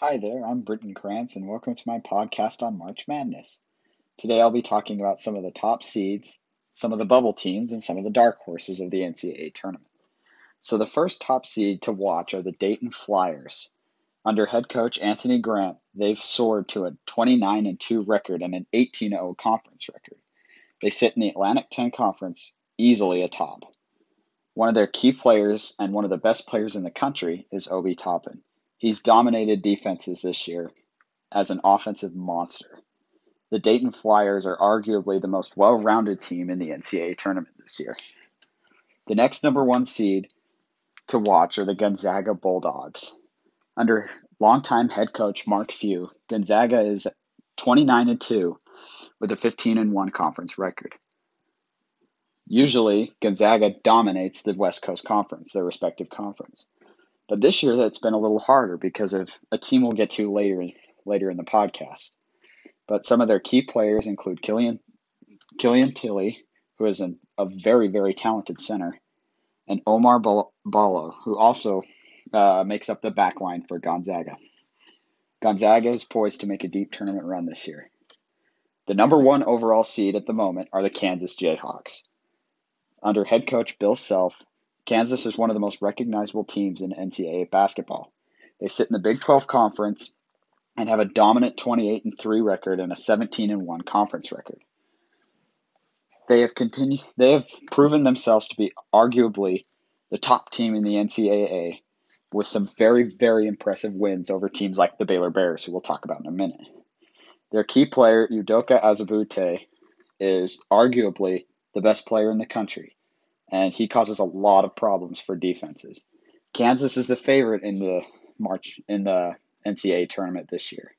Hi there, I'm Britton Krantz, and welcome to my podcast on March Madness. Today I'll be talking about some of the top seeds, some of the bubble teams, and some of the dark horses of the NCAA tournament. So, the first top seed to watch are the Dayton Flyers. Under head coach Anthony Grant, they've soared to a 29 2 record and an 18 0 conference record. They sit in the Atlantic 10 Conference easily atop. One of their key players and one of the best players in the country is Obi Toppin. He's dominated defenses this year as an offensive monster. The Dayton Flyers are arguably the most well rounded team in the NCAA tournament this year. The next number one seed to watch are the Gonzaga Bulldogs. Under longtime head coach Mark Few, Gonzaga is 29 and 2 with a 15 and 1 conference record. Usually, Gonzaga dominates the West Coast Conference, their respective conference. But this year, that's been a little harder because of a team we'll get to later later in the podcast. But some of their key players include Killian Killian Tillie, who is an, a very very talented center, and Oumar Ballo, who also uh, makes up the back line for Gonzaga. Gonzaga is poised to make a deep tournament run this year. The number one overall seed at the moment are the Kansas Jayhawks. Under head coach Bill Self, Kansas is one of the most recognizable teams in NCAA basketball. They sit in the Big 12 Conference and have a dominant 28 and 3 record and a 17 and 1 conference record. They have continued they have proven themselves to be arguably the top team in the NCAA with some very very impressive wins over teams like the Baylor Bears who we'll talk about in a minute. Their key player Udoka Azubuike is arguably the best player in the country and he causes a lot of problems for defenses. Kansas is the favorite in the March in the NCAA tournament this year.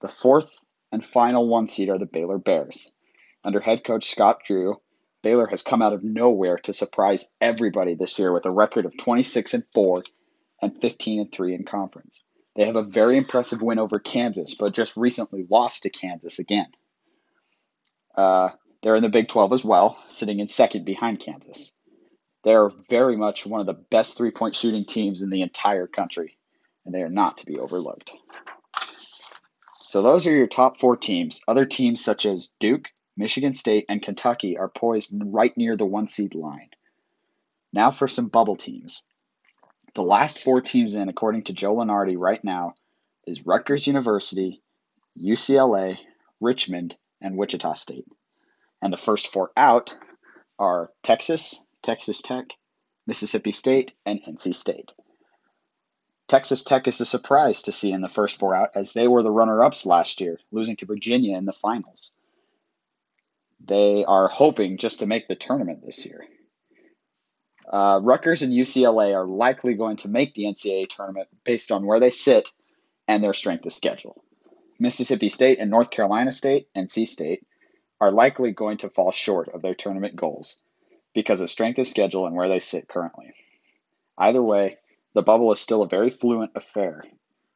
The fourth and final one seed are the Baylor Bears. Under head coach Scott Drew, Baylor has come out of nowhere to surprise everybody this year with a record of 26 and 4 and 15 and 3 in conference. They have a very impressive win over Kansas, but just recently lost to Kansas again. Uh, they're in the Big 12 as well, sitting in second behind Kansas. They're very much one of the best three point shooting teams in the entire country, and they are not to be overlooked. So, those are your top four teams. Other teams such as Duke, Michigan State, and Kentucky are poised right near the one seed line. Now for some bubble teams. The last four teams in, according to Joe Lunardi right now, is Rutgers University, UCLA, Richmond, and Wichita State. And the first four out are Texas, Texas Tech, Mississippi State, and NC State. Texas Tech is a surprise to see in the first four out as they were the runner ups last year, losing to Virginia in the finals. They are hoping just to make the tournament this year. Uh, Rutgers and UCLA are likely going to make the NCAA tournament based on where they sit and their strength of schedule. Mississippi State and North Carolina State, NC State, are likely going to fall short of their tournament goals because of strength of schedule and where they sit currently. Either way, the bubble is still a very fluent affair,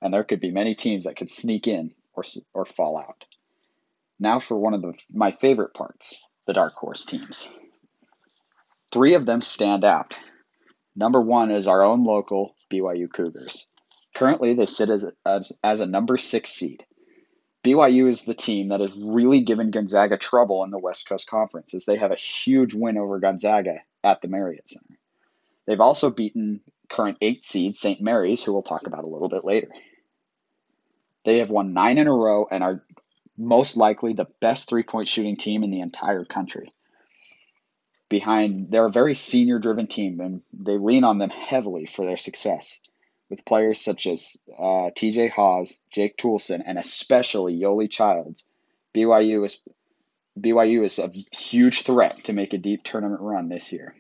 and there could be many teams that could sneak in or, or fall out. Now for one of the, my favorite parts the dark horse teams. Three of them stand out. Number one is our own local BYU Cougars. Currently, they sit as, as, as a number six seed. BYU is the team that has really given Gonzaga trouble in the West Coast Conference, as they have a huge win over Gonzaga at the Marriott Center. They've also beaten current eight seed St. Mary's, who we'll talk about a little bit later. They have won nine in a row and are most likely the best three point shooting team in the entire country. Behind, they're a very senior driven team, and they lean on them heavily for their success with players such as uh, TJ Haws, Jake Toolson, and especially Yoeli Childs, BYU is BYU is a huge threat to make a deep tournament run this year.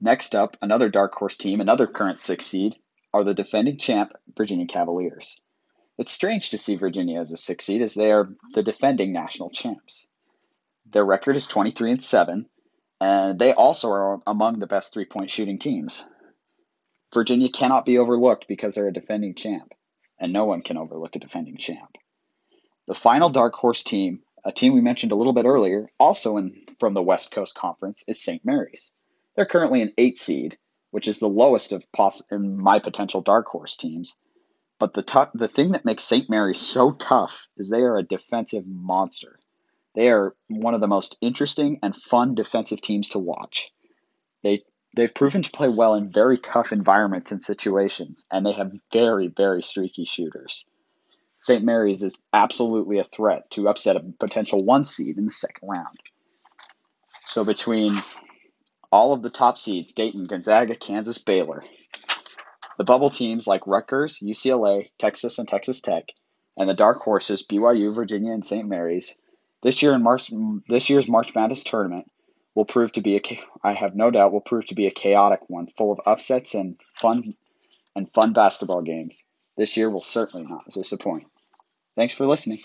Next up, another dark horse team, another current six seed, are the defending champ Virginia Cavaliers. It's strange to see Virginia as a six seed as they are the defending national champs. Their record is 23 and 7, and they also are among the best three point shooting teams. Virginia cannot be overlooked because they're a defending champ, and no one can overlook a defending champ. The final dark horse team, a team we mentioned a little bit earlier, also in, from the West Coast Conference, is St. Mary's. They're currently an eight seed, which is the lowest of poss- in my potential dark horse teams. But the tu- the thing that makes St. Mary's so tough is they are a defensive monster. They are one of the most interesting and fun defensive teams to watch. They they've proven to play well in very tough environments and situations, and they have very very streaky shooters. St. Mary's is absolutely a threat to upset a potential one seed in the second round. So between all of the top seeds, Dayton, Gonzaga, Kansas, Baylor, the bubble teams like Rutgers, UCLA, Texas, and Texas Tech, and the dark horses BYU, Virginia, and St. Mary's, this year in March, this year's March Madness tournament will prove to be a, I have no doubt, will prove to be a chaotic one, full of upsets and fun, and fun basketball games. This year will certainly not disappoint. Thanks for listening.